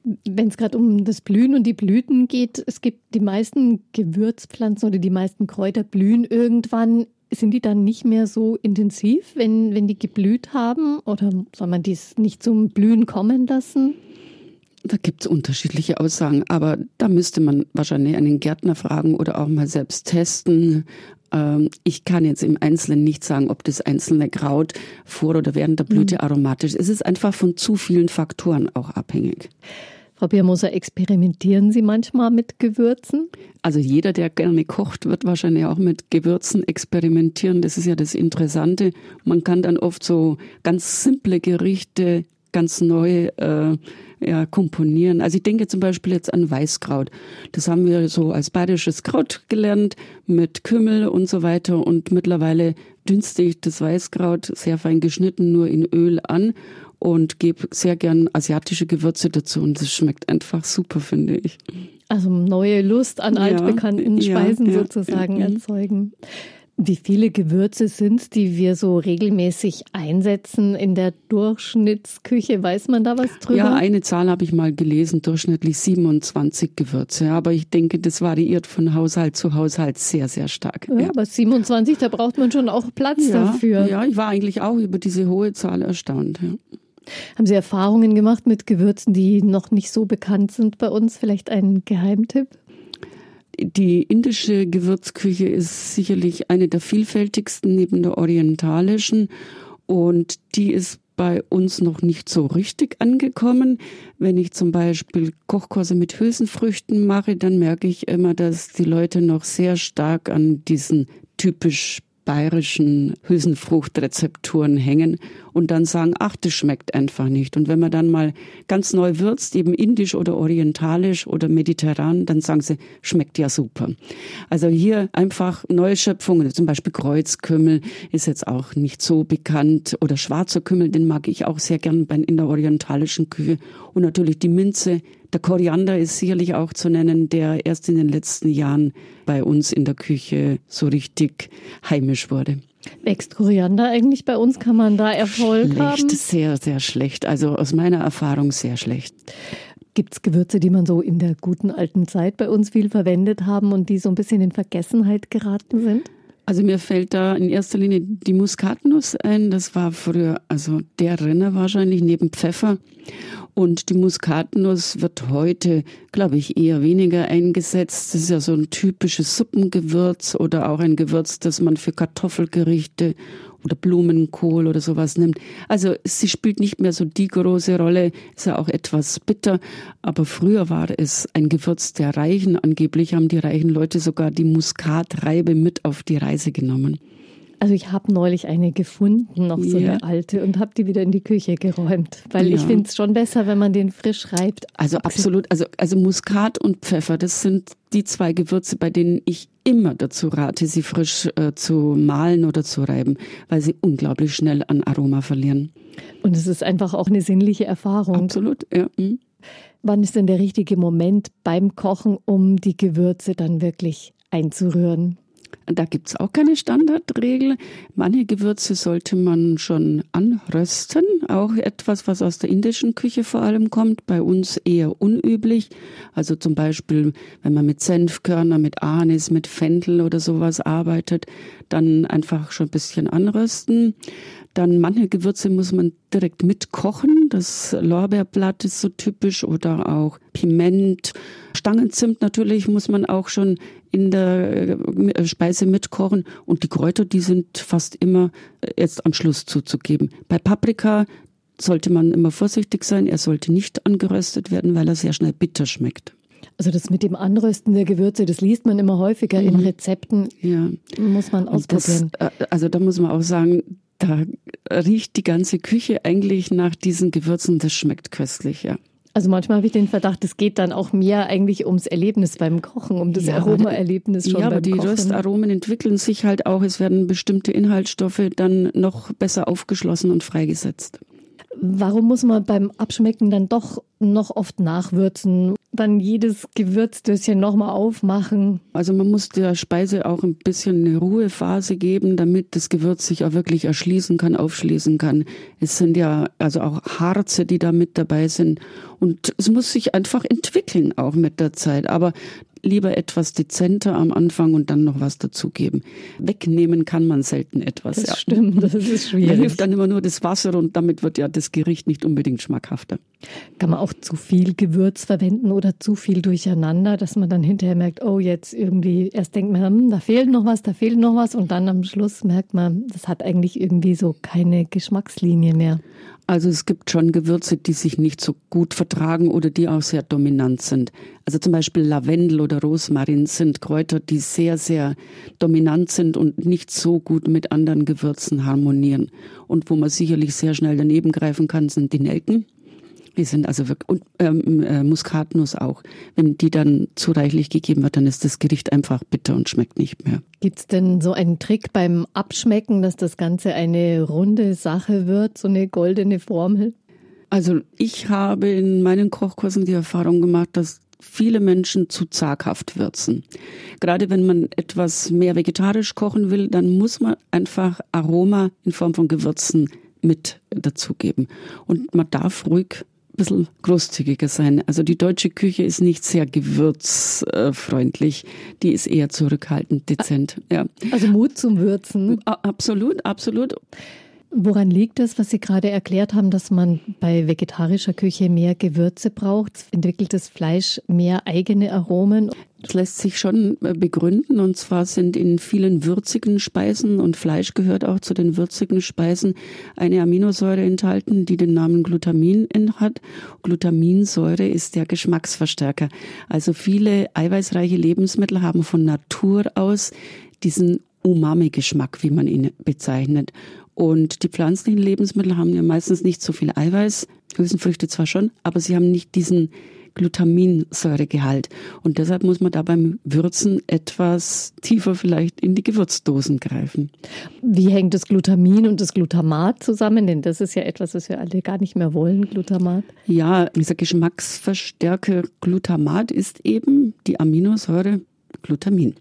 wenn es gerade um das Blühen und die Blüten geht, es gibt die meisten Gewürzpflanzen oder die meisten Kräuter blühen irgendwann. Sind die dann nicht mehr so intensiv, wenn, wenn die geblüht haben? Oder soll man dies nicht zum Blühen kommen lassen? Da gibt es unterschiedliche Aussagen, aber da müsste man wahrscheinlich einen Gärtner fragen oder auch mal selbst testen. Ähm, ich kann jetzt im Einzelnen nicht sagen, ob das einzelne Kraut vor oder während der Blüte mhm. aromatisch ist. Es ist einfach von zu vielen Faktoren auch abhängig. Frau Biermoser, experimentieren Sie manchmal mit Gewürzen? Also jeder, der gerne kocht, wird wahrscheinlich auch mit Gewürzen experimentieren. Das ist ja das Interessante. Man kann dann oft so ganz simple Gerichte ganz neu äh, ja, komponieren. Also ich denke zum Beispiel jetzt an Weißkraut. Das haben wir so als bayerisches Kraut gelernt mit Kümmel und so weiter. Und mittlerweile dünste ich das Weißkraut sehr fein geschnitten nur in Öl an und gebe sehr gern asiatische Gewürze dazu und das schmeckt einfach super, finde ich. Also neue Lust an altbekannten ja, Speisen ja, sozusagen erzeugen. Wie viele Gewürze sind es, die wir so regelmäßig einsetzen in der Durchschnittsküche? Weiß man da was drüber? Ja, eine Zahl habe ich mal gelesen, durchschnittlich 27 Gewürze. Aber ich denke, das variiert von Haushalt zu Haushalt sehr, sehr stark. Ja, ja. Aber 27, da braucht man schon auch Platz ja, dafür. Ja, ich war eigentlich auch über diese hohe Zahl erstaunt. Ja. Haben Sie Erfahrungen gemacht mit Gewürzen, die noch nicht so bekannt sind bei uns? Vielleicht ein Geheimtipp? Die indische Gewürzküche ist sicherlich eine der vielfältigsten neben der orientalischen und die ist bei uns noch nicht so richtig angekommen. Wenn ich zum Beispiel Kochkurse mit Hülsenfrüchten mache, dann merke ich immer, dass die Leute noch sehr stark an diesen typisch bayerischen Hülsenfruchtrezepturen hängen und dann sagen, ach, das schmeckt einfach nicht. Und wenn man dann mal ganz neu würzt, eben indisch oder orientalisch oder mediterran, dann sagen sie, schmeckt ja super. Also hier einfach neue Schöpfungen, zum Beispiel Kreuzkümmel ist jetzt auch nicht so bekannt oder schwarzer Kümmel, den mag ich auch sehr gern in der orientalischen Küche. Und natürlich die Minze, der Koriander ist sicherlich auch zu nennen, der erst in den letzten Jahren bei uns in der Küche so richtig heimisch wurde. Wächst Koriander eigentlich bei uns? Kann man da Erfolg schlecht, haben? Sehr, sehr schlecht. Also aus meiner Erfahrung sehr schlecht. Gibt es Gewürze, die man so in der guten alten Zeit bei uns viel verwendet haben und die so ein bisschen in Vergessenheit geraten sind? Also mir fällt da in erster Linie die Muskatnuss ein. Das war früher also der Renner wahrscheinlich neben Pfeffer. Und die Muskatnuss wird heute, glaube ich, eher weniger eingesetzt. Das ist ja so ein typisches Suppengewürz oder auch ein Gewürz, das man für Kartoffelgerichte oder Blumenkohl oder sowas nimmt. Also sie spielt nicht mehr so die große Rolle, ist ja auch etwas bitter, aber früher war es ein Gewürz der Reichen. Angeblich haben die reichen Leute sogar die Muskatreibe mit auf die Reise genommen. Also ich habe neulich eine gefunden, noch so ja. eine alte, und habe die wieder in die Küche geräumt, weil ja. ich finde es schon besser, wenn man den frisch reibt. Also absolut, also, also Muskat und Pfeffer, das sind die zwei Gewürze, bei denen ich immer dazu rate, sie frisch äh, zu mahlen oder zu reiben, weil sie unglaublich schnell an Aroma verlieren. Und es ist einfach auch eine sinnliche Erfahrung. Absolut, ja. Mhm. Wann ist denn der richtige Moment beim Kochen, um die Gewürze dann wirklich einzurühren? Da gibt es auch keine Standardregel. Manche Gewürze sollte man schon anrösten. Auch etwas, was aus der indischen Küche vor allem kommt. Bei uns eher unüblich. Also zum Beispiel, wenn man mit Senfkörner, mit Anis, mit Fendel oder sowas arbeitet, dann einfach schon ein bisschen anrösten. Dann manche Gewürze muss man direkt mitkochen. Das Lorbeerblatt ist so typisch oder auch Piment. Stangenzimt natürlich muss man auch schon in der äh, Speise mitkochen. Und die Kräuter, die sind fast immer äh, jetzt am Schluss zuzugeben. Bei Paprika sollte man immer vorsichtig sein. Er sollte nicht angeröstet werden, weil er sehr schnell bitter schmeckt. Also das mit dem Anrösten der Gewürze, das liest man immer häufiger mhm. in Rezepten. Ja. Muss man ausprobieren. Das, äh, also da muss man auch sagen, da riecht die ganze Küche eigentlich nach diesen Gewürzen. Das schmeckt köstlich, ja. Also manchmal habe ich den Verdacht, es geht dann auch mehr eigentlich ums Erlebnis beim Kochen, um das ja, Aromaerlebnis schon ja, aber die Kochen. Röstaromen entwickeln sich halt auch. Es werden bestimmte Inhaltsstoffe dann noch besser aufgeschlossen und freigesetzt. Warum muss man beim Abschmecken dann doch noch oft nachwürzen? Dann jedes Gewürzdöschen nochmal aufmachen? Also man muss der Speise auch ein bisschen eine Ruhephase geben, damit das Gewürz sich auch wirklich erschließen kann, aufschließen kann. Es sind ja also auch Harze, die da mit dabei sind. Und es muss sich einfach entwickeln auch mit der Zeit. Aber lieber etwas dezenter am Anfang und dann noch was dazugeben. Wegnehmen kann man selten etwas. Das ja. stimmt, das ist schwierig. Da hilft dann immer nur das Wasser und damit wird ja das Gericht nicht unbedingt schmackhafter. Kann man auch zu viel Gewürz verwenden oder zu viel durcheinander, dass man dann hinterher merkt, oh, jetzt irgendwie, erst denkt man, hm, da fehlt noch was, da fehlt noch was und dann am Schluss merkt man, das hat eigentlich irgendwie so keine Geschmackslinie mehr. Also es gibt schon Gewürze, die sich nicht so gut vertragen oder die auch sehr dominant sind. Also zum Beispiel Lavendel oder Rosmarin sind Kräuter, die sehr, sehr dominant sind und nicht so gut mit anderen Gewürzen harmonieren. Und wo man sicherlich sehr schnell daneben greifen kann, sind die Nelken. Die sind also wirklich, und ähm, äh, Muskatnuss auch. Wenn die dann zu reichlich gegeben wird, dann ist das Gericht einfach bitter und schmeckt nicht mehr. Gibt es denn so einen Trick beim Abschmecken, dass das Ganze eine runde Sache wird, so eine goldene Formel? Also ich habe in meinen Kochkursen die Erfahrung gemacht, dass viele Menschen zu zaghaft würzen. Gerade wenn man etwas mehr vegetarisch kochen will, dann muss man einfach Aroma in Form von Gewürzen mit dazugeben. Und man darf ruhig bisschen großzügiger sein. Also die deutsche Küche ist nicht sehr gewürzfreundlich. Die ist eher zurückhaltend, dezent. Ja. Also Mut zum Würzen. Absolut, absolut. Woran liegt es, was Sie gerade erklärt haben, dass man bei vegetarischer Küche mehr Gewürze braucht? Entwickelt das Fleisch mehr eigene Aromen? Das lässt sich schon äh, begründen. Und zwar sind in vielen würzigen Speisen, und Fleisch gehört auch zu den würzigen Speisen, eine Aminosäure enthalten, die den Namen Glutamin hat. Glutaminsäure ist der Geschmacksverstärker. Also viele eiweißreiche Lebensmittel haben von Natur aus diesen Umami-Geschmack, wie man ihn bezeichnet. Und die pflanzlichen Lebensmittel haben ja meistens nicht so viel Eiweiß, Hülsenfrüchte zwar schon, aber sie haben nicht diesen Glutaminsäuregehalt. Und deshalb muss man da beim Würzen etwas tiefer vielleicht in die Gewürzdosen greifen. Wie hängt das Glutamin und das Glutamat zusammen? Denn das ist ja etwas, was wir alle gar nicht mehr wollen, Glutamat. Ja, dieser Geschmacksverstärker Glutamat ist eben die Aminosäure Glutamin.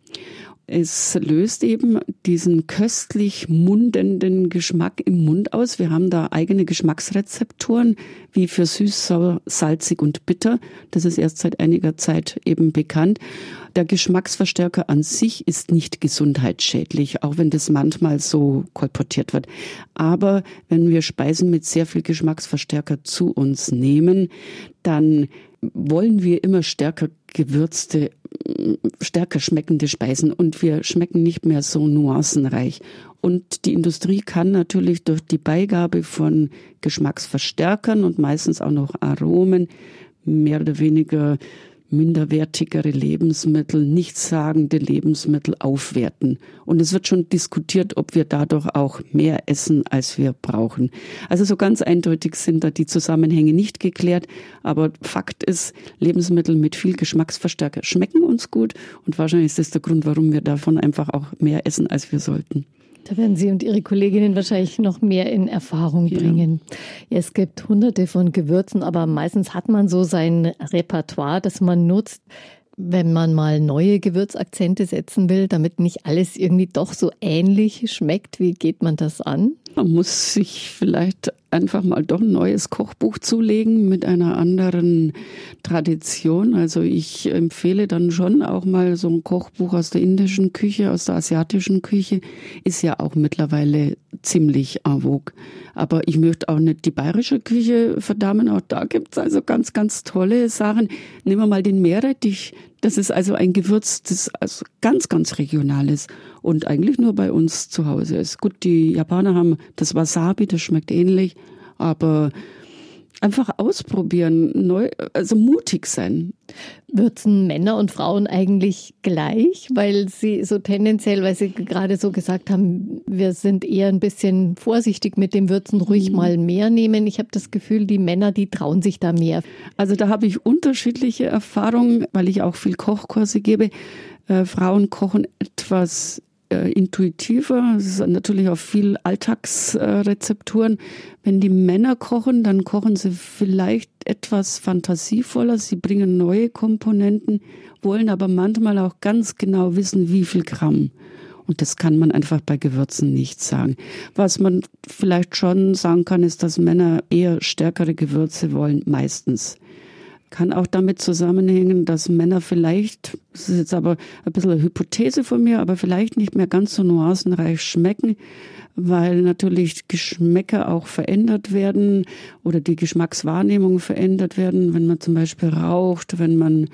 Es löst eben diesen köstlich mundenden Geschmack im Mund aus. Wir haben da eigene Geschmacksrezeptoren, wie für süß, sauer, salzig und bitter. Das ist erst seit einiger Zeit eben bekannt. Der Geschmacksverstärker an sich ist nicht gesundheitsschädlich, auch wenn das manchmal so kolportiert wird. Aber wenn wir Speisen mit sehr viel Geschmacksverstärker zu uns nehmen, dann wollen wir immer stärker gewürzte, stärker schmeckende Speisen und wir schmecken nicht mehr so nuancenreich. Und die Industrie kann natürlich durch die Beigabe von Geschmacksverstärkern und meistens auch noch Aromen mehr oder weniger minderwertigere Lebensmittel, nichtssagende Lebensmittel aufwerten. Und es wird schon diskutiert, ob wir dadurch auch mehr essen, als wir brauchen. Also so ganz eindeutig sind da die Zusammenhänge nicht geklärt. Aber Fakt ist, Lebensmittel mit viel Geschmacksverstärker schmecken uns gut. Und wahrscheinlich ist das der Grund, warum wir davon einfach auch mehr essen, als wir sollten. Da werden Sie und Ihre Kolleginnen wahrscheinlich noch mehr in Erfahrung bringen. Ja. es gibt hunderte von Gewürzen, aber meistens hat man so sein Repertoire, das man nutzt, wenn man mal neue Gewürzakzente setzen will, damit nicht alles irgendwie doch so ähnlich schmeckt. Wie geht man das an? Man muss sich vielleicht einfach mal doch ein neues Kochbuch zulegen mit einer anderen Tradition. Also ich empfehle dann schon auch mal so ein Kochbuch aus der indischen Küche, aus der asiatischen Küche, ist ja auch mittlerweile ziemlich en vogue. Aber ich möchte auch nicht die bayerische Küche verdammen. Auch da gibt's also ganz, ganz tolle Sachen. Nehmen wir mal den Meerrettich. Das ist also ein Gewürz, das also ganz, ganz ist und eigentlich nur bei uns zu Hause ist. Gut, die Japaner haben das Wasabi, das schmeckt ähnlich, aber einfach ausprobieren, neu, also mutig sein. Würzen Männer und Frauen eigentlich gleich, weil sie so tendenziell, weil sie gerade so gesagt haben, wir sind eher ein bisschen vorsichtig mit dem Würzen, ruhig mhm. mal mehr nehmen. Ich habe das Gefühl, die Männer, die trauen sich da mehr. Also da habe ich unterschiedliche Erfahrungen, weil ich auch viel Kochkurse gebe. Äh, Frauen kochen etwas intuitiver. Es ist natürlich auch viel Alltagsrezepturen. Äh, Wenn die Männer kochen, dann kochen sie vielleicht etwas fantasievoller. Sie bringen neue Komponenten, wollen aber manchmal auch ganz genau wissen, wie viel Gramm. Und das kann man einfach bei Gewürzen nicht sagen. Was man vielleicht schon sagen kann, ist, dass Männer eher stärkere Gewürze wollen, meistens. Kann auch damit zusammenhängen, dass Männer vielleicht, das ist jetzt aber ein bisschen eine Hypothese von mir, aber vielleicht nicht mehr ganz so nuancenreich schmecken, weil natürlich Geschmäcker auch verändert werden oder die Geschmackswahrnehmung verändert werden, wenn man zum Beispiel raucht, wenn man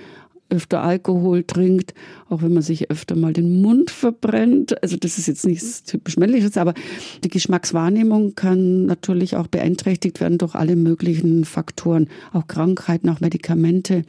öfter Alkohol trinkt, auch wenn man sich öfter mal den Mund verbrennt. Also das ist jetzt nichts typisch männliches, aber die Geschmackswahrnehmung kann natürlich auch beeinträchtigt werden durch alle möglichen Faktoren, auch Krankheiten, auch Medikamente.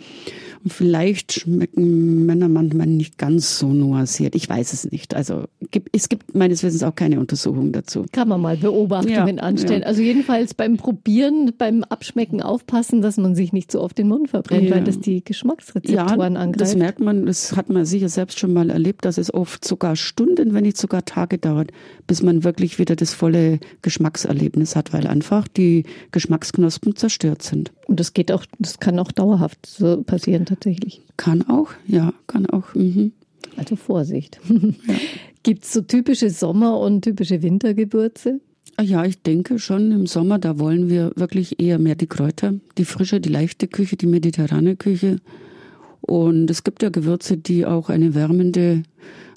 Und vielleicht schmecken Männer manchmal nicht ganz so nuanciert. Ich weiß es nicht. Also es gibt meines Wissens auch keine Untersuchung dazu. Kann man mal Beobachtungen ja, anstellen. Ja. Also jedenfalls beim Probieren, beim Abschmecken aufpassen, dass man sich nicht so oft den Mund verbrennt, ja. weil das die Geschmacksrezeptoren angreift. Das merkt man, das hat man sicher selbst schon mal erlebt, dass es oft sogar Stunden, wenn nicht sogar Tage dauert, bis man wirklich wieder das volle Geschmackserlebnis hat, weil einfach die Geschmacksknospen zerstört sind. Und das geht auch, das kann auch dauerhaft so passieren tatsächlich. Kann auch, ja, kann auch. Mhm. Also Vorsicht. Ja. Gibt es so typische Sommer- und typische Wintergewürze? Ah ja, ich denke schon im Sommer, da wollen wir wirklich eher mehr die Kräuter, die frische, die leichte Küche, die mediterrane Küche. Und es gibt ja Gewürze, die auch eine wärmende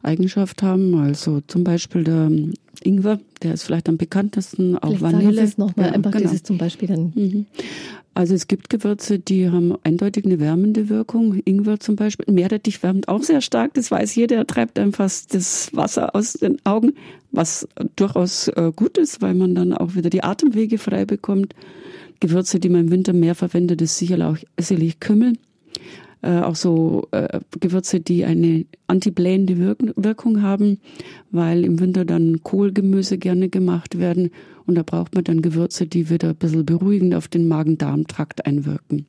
Eigenschaft haben. Also zum Beispiel der Ingwer, der ist vielleicht am bekanntesten, auch vielleicht Vanille. Sagen Sie es nochmal, ja, einfach genau. dieses zum Beispiel dann. Mhm. Also es gibt Gewürze, die haben eindeutig eine wärmende Wirkung. Ingwer zum Beispiel. Meerrettich wärmt auch sehr stark. Das weiß jeder. Er treibt einfach das Wasser aus den Augen, was durchaus äh, gut ist, weil man dann auch wieder die Atemwege frei bekommt. Gewürze, die man im Winter mehr verwendet, ist sicherlich auch sicherlich Kümmel äh, auch so äh, Gewürze, die eine antiblähende Wirk Wirkung haben, weil im Winter dann Kohlgemüse gerne gemacht werden und da braucht man dann Gewürze, die wieder ein bisschen beruhigend auf den Magen-Darm-Trakt einwirken.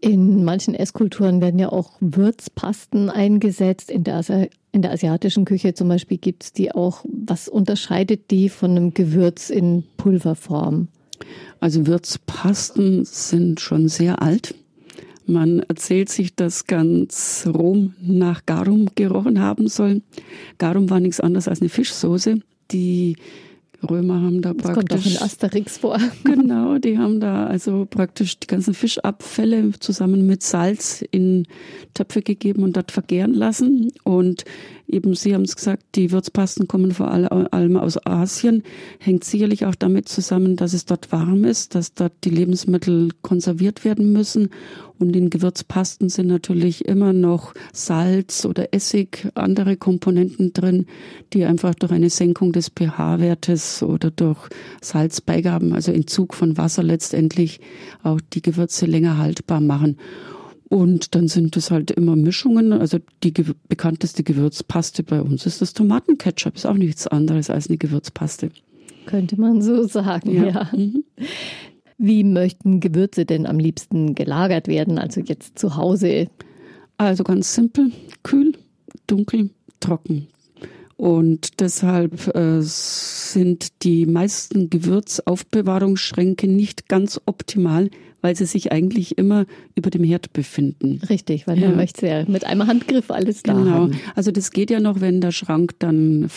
In manchen Esskulturen werden ja auch Würzpasten eingesetzt. In der, Asi in der asiatischen Küche zum Beispiel gibt es die auch. Was unterscheidet die von einem Gewürz in Pulverform? Also Würzpasten sind schon sehr alt Man erzählt sich, dass ganz Rom nach Garum gerochen haben soll. Garum war nichts anderes als eine Fischsoße, die Römer haben da das praktisch. Kommt auch in Asterix vor. Genau, die haben da also praktisch die ganzen Fischabfälle zusammen mit Salz in Töpfe gegeben und dort vergären lassen. Und eben, Sie haben es gesagt, die Würzpasten kommen vor allem aus Asien. Hängt sicherlich auch damit zusammen, dass es dort warm ist, dass dort die Lebensmittel konserviert werden müssen und in Gewürzpasten sind natürlich immer noch Salz oder Essig, andere Komponenten drin, die einfach durch eine Senkung des pH-Wertes oder durch Salzbeigaben, also Entzug von Wasser letztendlich auch die Gewürze länger haltbar machen. Und dann sind es halt immer Mischungen. Also die ge bekannteste Gewürzpaste bei uns ist das Tomatenketchup. Ist auch nichts anderes als eine Gewürzpaste. Könnte man so sagen, ja. ja. Mhm. Wie möchten Gewürze denn am liebsten gelagert werden, also jetzt zu Hause? Also ganz simpel, kühl, dunkel, trocken. Und deshalb äh, sind die meisten Gewürzaufbewahrungsschränke nicht ganz optimal, weil sie sich eigentlich immer über dem Herd befinden. Richtig, weil ja. man möchte ja mit einem Handgriff alles da genau. haben. Also das geht ja noch, wenn der Schrank dann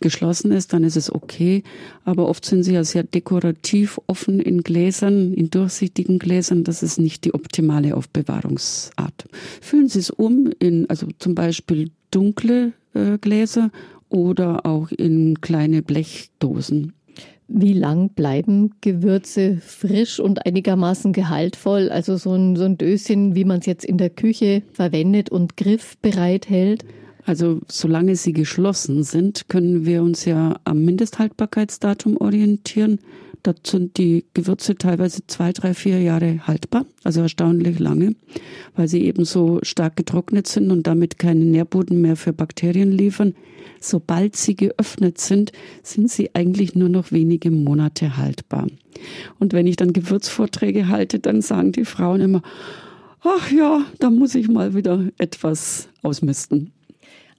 geschlossen ist, dann ist es okay. Aber oft sind sie ja sehr dekorativ offen in Gläsern, in durchsichtigen Gläsern. Das ist nicht die optimale Aufbewahrungsart. Füllen Sie es um in, also zum Beispiel dunkle äh, Gläser oder auch in kleine Blechdosen. Wie lang bleiben Gewürze frisch und einigermaßen gehaltvoll? Also so ein, so ein Döschen, wie man es jetzt in der Küche verwendet und griffbereit hält? Also solange sie geschlossen sind, können wir uns ja am Mindesthaltbarkeitsdatum orientieren. Dort sind die Gewürze teilweise zwei, drei, vier Jahre haltbar, also erstaunlich lange, weil sie eben so stark getrocknet sind und damit keinen Nährboden mehr für Bakterien liefern sobald sie geöffnet sind, sind sie eigentlich nur noch wenige Monate haltbar. Und wenn ich dann Gewürzvorträge halte, dann sagen die Frauen immer, ach ja, da muss ich mal wieder etwas ausmisten.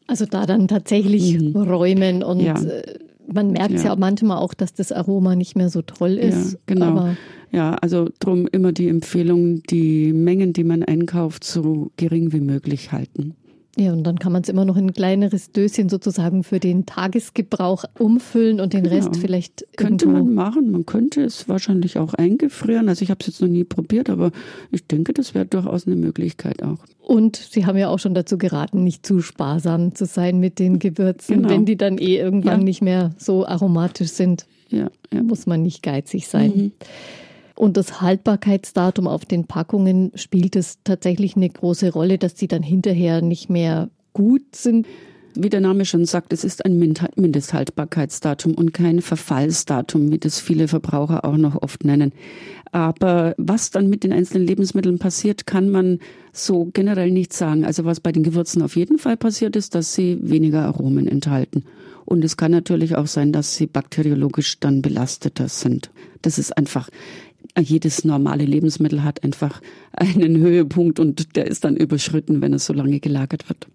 Also da dann tatsächlich mhm. räumen und ja. Äh, man merkt ja. ja manchmal auch, dass das Aroma nicht mehr so toll ist. Ja, genau. ja, also drum immer die Empfehlung, die Mengen, die man einkauft, so gering wie möglich halten. Ja, und dann kann man es immer noch in ein kleineres Döschen sozusagen für den Tagesgebrauch umfüllen und den genau. Rest vielleicht könnte man machen. Man könnte es wahrscheinlich auch eingefrieren. Also ich habe es jetzt noch nie probiert, aber ich denke, das wäre durchaus eine Möglichkeit auch. Und Sie haben ja auch schon dazu geraten, nicht zu sparsam zu sein mit den Gewürzen, genau. wenn die dann eh irgendwann ja. nicht mehr so aromatisch sind. Ja, ja. Muss man nicht geizig sein. Mhm. Und das Haltbarkeitsdatum auf den Packungen spielt es tatsächlich eine große Rolle, dass die dann hinterher nicht mehr gut sind. Wie der Name schon sagt, es ist ein Mindesthaltbarkeitsdatum und kein Verfallsdatum, wie das viele Verbraucher auch noch oft nennen. Aber was dann mit den einzelnen Lebensmitteln passiert, kann man so generell nicht sagen. Also was bei den Gewürzen auf jeden Fall passiert ist, dass sie weniger Aromen enthalten. Und es kann natürlich auch sein, dass sie bakteriologisch dann belasteter sind. Das ist einfach jedes normale Lebensmittel hat einfach einen Höhepunkt und der ist dann überschritten, wenn es so lange gelagert wird.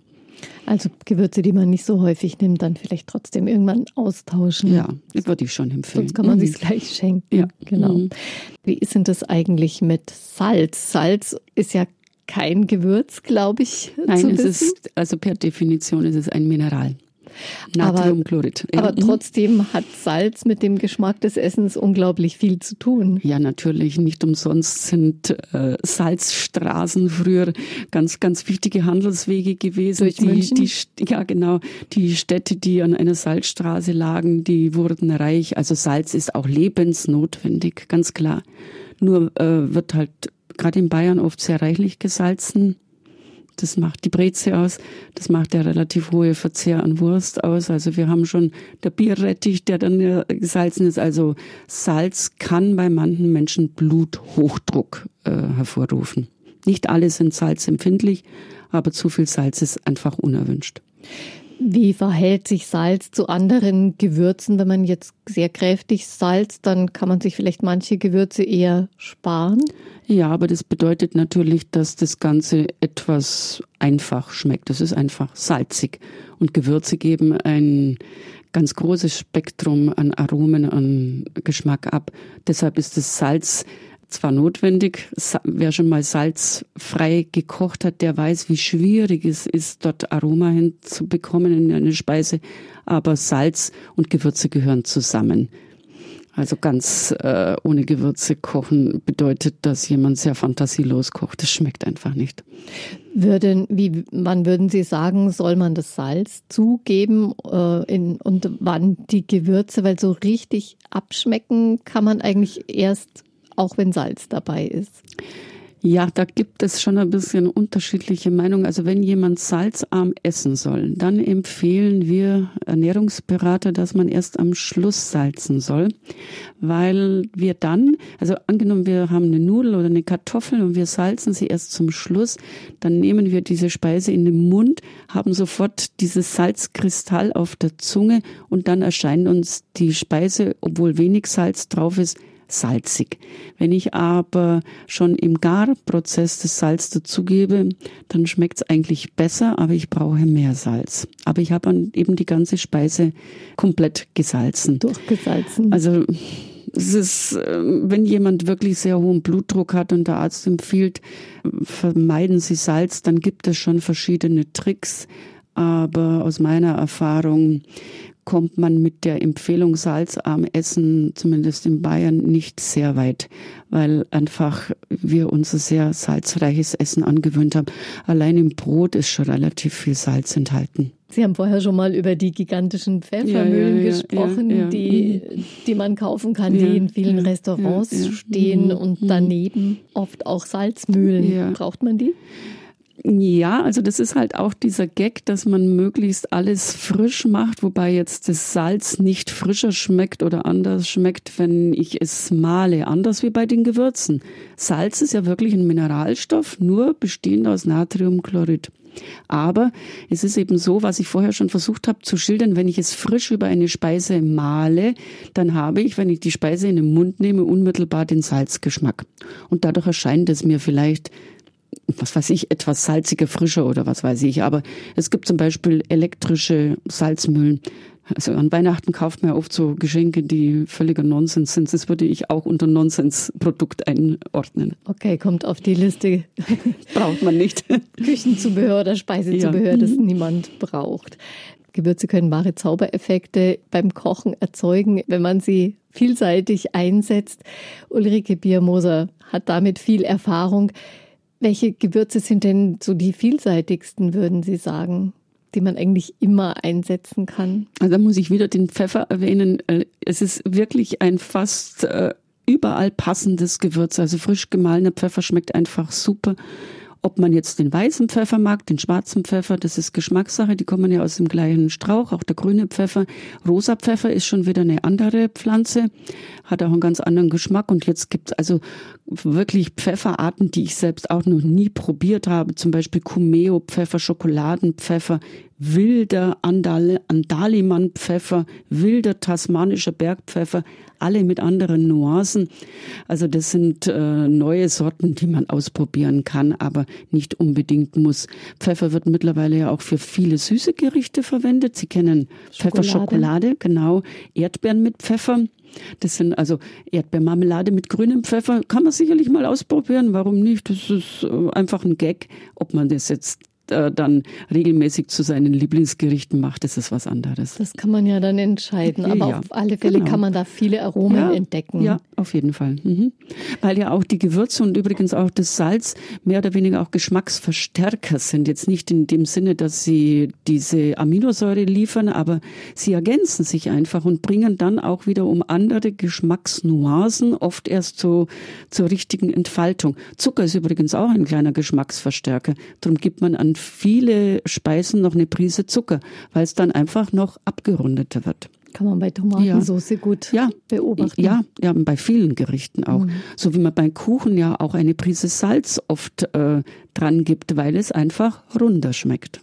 Also Gewürze, die man nicht so häufig nimmt, dann vielleicht trotzdem irgendwann austauschen. Ja, das würde ich schon empfehlen. Sonst kann man mhm. sich gleich schenken. Ja, genau. Mhm. Wie ist denn das eigentlich mit Salz? Salz ist ja kein Gewürz, glaube ich. Nein, es ist also per Definition ist es ein Mineral. Natriumchlorid. Aber, aber, trotzdem hat Salz mit dem Geschmack des Essens unglaublich viel zu tun. Ja, natürlich. Nicht umsonst sind äh, Salzstraßen früher ganz, ganz wichtige Handelswege gewesen. Durch die, die, ja, genau. Die Städte, die an einer Salzstraße lagen, die wurden reich. Also Salz ist auch lebensnotwendig, ganz klar. Nur äh, wird halt gerade in Bayern oft sehr reichlich gesalzen. Das macht die Breze aus. Das macht der relativ hohe Verzehr an Wurst aus. Also wir haben schon der Bierrettich, der dann gesalzen ist. Also Salz kann bei manchen Menschen Bluthochdruck äh, hervorrufen. Nicht alle sind salzempfindlich, aber zu viel Salz ist einfach unerwünscht. Wie verhält sich Salz zu anderen Gewürzen? Wenn man jetzt sehr kräftig salzt, dann kann man sich vielleicht manche Gewürze eher sparen. Ja, aber das bedeutet natürlich, dass das Ganze etwas einfach schmeckt. Das ist einfach salzig. Und Gewürze geben ein ganz großes Spektrum an Aromen, an Geschmack ab. Deshalb ist das Salz zwar notwendig, wer schon mal salzfrei gekocht hat, der weiß, wie schwierig es ist, dort Aroma hinzubekommen in eine Speise, aber Salz und Gewürze gehören zusammen. Also ganz äh, ohne Gewürze kochen bedeutet, dass jemand sehr fantasielos kocht. Das schmeckt einfach nicht. Würden, wie, wann würden Sie sagen, soll man das Salz zugeben äh, in, und wann die Gewürze? Weil so richtig abschmecken kann man eigentlich erst, auch wenn Salz dabei ist. Ja, da gibt es schon ein bisschen unterschiedliche Meinungen. Also wenn jemand salzarm essen soll, dann empfehlen wir Ernährungsberater, dass man erst am Schluss salzen soll, weil wir dann, also angenommen, wir haben eine Nudel oder eine Kartoffel und wir salzen sie erst zum Schluss, dann nehmen wir diese Speise in den Mund, haben sofort dieses Salzkristall auf der Zunge und dann erscheint uns die Speise, obwohl wenig Salz drauf ist, salzig. Wenn ich aber schon im Garprozess das Salz dazugebe, dann schmeckt es eigentlich besser, aber ich brauche mehr Salz. Aber ich habe dann eben die ganze Speise komplett gesalzen. Durchgesalzen. Also es ist, ähm, wenn jemand wirklich sehr hohen Blutdruck hat und der Arzt empfiehlt, vermeiden Sie Salz, dann gibt es schon verschiedene Tricks. Aber aus meiner Erfahrung kommt man mit der Empfehlung salzarm Essen, zumindest in Bayern, nicht sehr weit, weil einfach wir unser sehr salzreiches Essen angewöhnt haben. Allein im Brot ist schon relativ viel Salz enthalten. Sie haben vorher schon mal über die gigantischen Pfeffermühlen ja, ja, ja, gesprochen, Die, mhm. die man kaufen kann, die in vielen Restaurants stehen mhm. und mhm. daneben oft auch Salzmühlen. Braucht man die? Ja, also das ist halt auch dieser Gag, dass man möglichst alles frisch macht, wobei jetzt das Salz nicht frischer schmeckt oder anders schmeckt, wenn ich es male. Anders wie bei den Gewürzen. Salz ist ja wirklich ein Mineralstoff, nur bestehend aus Natriumchlorid. Aber es ist eben so, was ich vorher schon versucht habe zu schildern, wenn ich es frisch über eine Speise male, dann habe ich, wenn ich die Speise in den Mund nehme, unmittelbar den Salzgeschmack. Und dadurch erscheint es mir vielleicht was weiß ich, etwas salziger, frischer oder was weiß ich. Aber es gibt zum Beispiel elektrische Salzmühlen. Also an Weihnachten kauft man ja oft so Geschenke, die völliger Nonsens sind. Das würde ich auch unter Nonsensprodukt einordnen. Okay, kommt auf die Liste. Braucht man nicht. Küchenzubehör oder Speisezubehör, ja. das niemand braucht. Gewürze können wahre Zaubereffekte beim Kochen erzeugen, wenn man sie vielseitig einsetzt. Ulrike Biermoser hat damit viel Erfahrung. Welche Gewürze sind denn so die vielseitigsten, würden Sie sagen? die man eigentlich immer einsetzen kann. Also da muss ich wieder den Pfeffer erwähnen. Äh, es ist wirklich ein fast äh, überall passendes Gewürz. Also frisch gemahlener Pfeffer schmeckt einfach super. Ob man jetzt den weißen Pfeffer mag, den schwarzen Pfeffer, das ist Geschmackssache. Die kommen ja aus dem gleichen Strauch. Auch der grüne Pfeffer. Rosa Pfeffer ist schon wieder eine andere Pflanze, hat auch einen ganz anderen Geschmack. Und jetzt gibt's also wirklich Pfefferarten, die ich selbst auch noch nie probiert habe. Zum Beispiel Cumeo Pfeffer, Schokoladenpfeffer, wilder Andal Andaliman-Pfeffer, wilder tasmanischer Bergpfeffer, alle mit anderen Nuancen. Also das sind äh, neue Sorten, die man ausprobieren kann, aber nicht unbedingt muss. Pfeffer wird mittlerweile ja auch für viele süße Gerichte verwendet. Sie kennen Pfefferschokolade, genau. Erdbeeren mit Pfeffer. Das sind also Erdbeermarmelade mit grünem Pfeffer. Kann man sicherlich mal ausprobieren. Warum nicht? Das ist äh, einfach ein Gag. Ob man das jetzt dann regelmäßig zu seinen Lieblingsgerichten macht, ist es was anderes. Das kann man ja dann entscheiden. Aber ja, auf alle Fälle genau. kann man da viele Aromen ja, entdecken. Ja, auf jeden Fall. Mhm. Weil ja auch die Gewürze und übrigens auch das Salz mehr oder weniger auch Geschmacksverstärker sind. Jetzt nicht in dem Sinne, dass sie diese Aminosäure liefern, aber sie ergänzen sich einfach und bringen dann auch wieder um andere Geschmacksnuancen oft erst so zur richtigen Entfaltung. Zucker ist übrigens auch ein kleiner Geschmacksverstärker. Darum gibt man an viele Speisen noch eine Prise Zucker, weil es dann einfach noch abgerundeter wird. Kann man bei Tomatensauce ja. gut ja. beobachten. Ja, ja, bei vielen Gerichten auch. Mhm. So wie man bei Kuchen ja auch eine Prise Salz oft äh, dran gibt, weil es einfach runder schmeckt.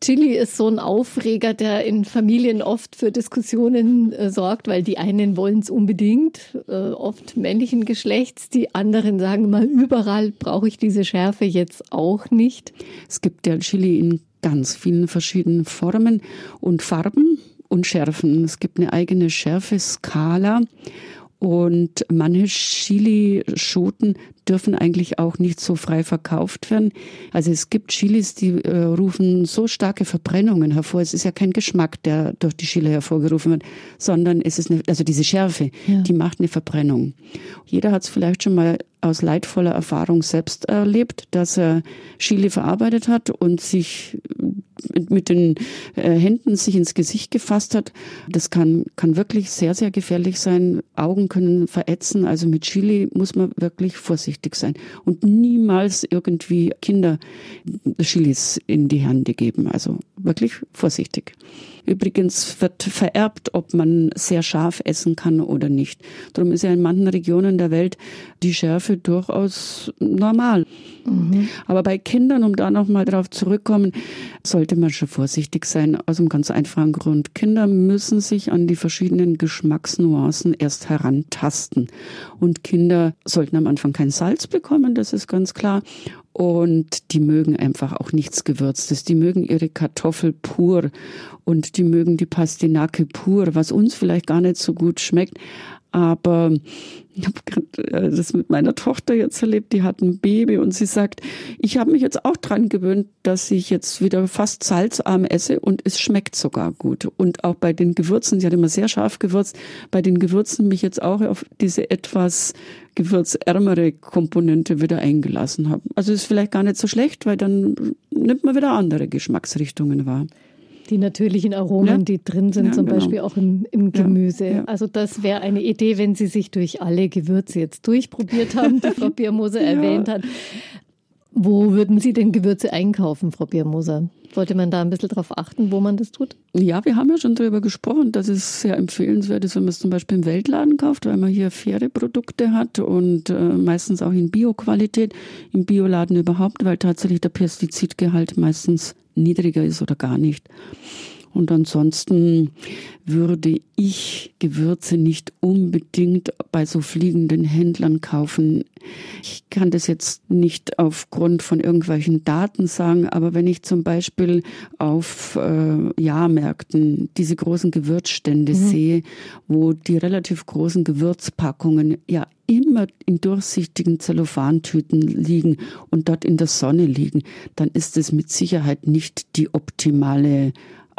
Chili ist so ein Aufreger, der in Familien oft für Diskussionen äh, sorgt, weil die einen wollen es unbedingt, äh, oft männlichen Geschlechts, die anderen sagen mal, überall brauche ich diese Schärfe jetzt auch nicht. Es gibt ja Chili in ganz vielen verschiedenen Formen und Farben und Schärfen. Es gibt eine eigene Schärfeskala Und manche Chilischoten dürfen eigentlich auch nicht so frei verkauft werden. Also es gibt Chilis, die äh, rufen so starke Verbrennungen hervor. Es ist ja kein Geschmack, der durch die Chili hervorgerufen wird, sondern es ist eine, also diese Schärfe, ja. die macht eine Verbrennung. Jeder hat es vielleicht schon mal aus leidvoller Erfahrung selbst erlebt, dass er Chili verarbeitet hat und sich mit den äh, Händen sich ins Gesicht gefasst hat. Das kann, kann wirklich sehr, sehr gefährlich sein. Augen können verätzen. Also mit Chili muss man wirklich vorsichtig sein und niemals irgendwie Kinder Chilis in die Hände geben. Also wirklich vorsichtig. Übrigens wird vererbt, ob man sehr scharf essen kann oder nicht. Darum ist ja in manchen Regionen der Welt die Schärfe durchaus normal. Mhm. Aber bei Kindern, um da nochmal drauf zurückkommen, sollte man schon vorsichtig sein, aus einem ganz einfachen Grund. Kinder müssen sich an die verschiedenen Geschmacksnuancen erst herantasten. Und Kinder sollten am Anfang kein Salz bekommen, das ist ganz klar. Und die mögen einfach auch nichts Gewürztes. Die mögen ihre Kartoffel pur und die mögen die Pastinake pur, was uns vielleicht gar nicht so gut schmeckt. Aber ich habe gerade äh, das mit meiner Tochter jetzt erlebt, die hat ein Baby und sie sagt, ich habe mich jetzt auch dran gewöhnt, dass ich jetzt wieder fast salzarm esse und es schmeckt sogar gut. Und auch bei den Gewürzen, sie hat immer sehr scharf gewürzt, bei den Gewürzen mich jetzt auch auf diese etwas gewürzärmere Komponente wieder eingelassen habe. Also ist vielleicht gar nicht so schlecht, weil dann nimmt man wieder andere Geschmacksrichtungen wahr. Die natürlichen Aromen, ja. die drin sind, ja, zum genau. Beispiel auch im, im Gemüse. Ja, also das wäre eine Idee, wenn Sie sich durch alle Gewürze jetzt durchprobiert haben, die Frau Biermoser erwähnt hat. Wo würden Sie denn Gewürze einkaufen, Frau Biermoser? Sollte man da ein bisschen drauf achten, wo man das tut? Ja, wir haben ja schon darüber gesprochen, dass es sehr empfehlenswert ist, wenn man es zum Beispiel im Weltladen kauft, weil man hier faire Produkte hat und äh, meistens auch in Bioqualität, im Bioladen überhaupt, weil tatsächlich der Pestizidgehalt meistens niedriger ist oder gar nicht. Und ansonsten würde ich Gewürze nicht unbedingt bei so fliegenden Händlern kaufen. Ich kann das jetzt nicht aufgrund von irgendwelchen Daten sagen, aber wenn ich zum Beispiel auf äh, Jahrmärkten diese großen Gewürzstände mhm. sehe, wo die relativ großen Gewürzpackungen ja immer in durchsichtigen Zellophantüten liegen und dort in der Sonne liegen, dann ist es mit Sicherheit nicht die optimale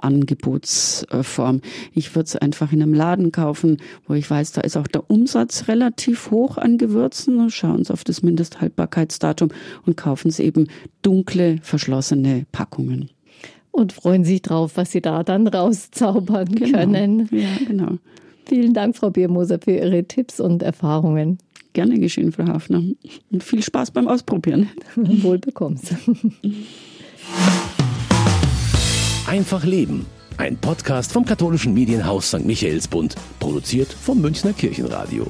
Angebotsform. Ich würde es einfach in einem Laden kaufen, wo ich weiß, da ist auch der Umsatz relativ hoch an Gewürzen. Schauen Sie auf das Mindesthaltbarkeitsdatum und kaufen Sie eben dunkle, verschlossene Packungen. Und freuen sich drauf, was Sie da dann rauszaubern genau. können. Ja, genau. Vielen Dank, Frau Biermoser, für Ihre Tipps und Erfahrungen. Gerne geschehen, Frau Hafner. Und viel Spaß beim Ausprobieren. Wohl bekommst. Einfach Leben. Ein Podcast vom katholischen Medienhaus St. Michaelsbund, produziert vom Münchner Kirchenradio.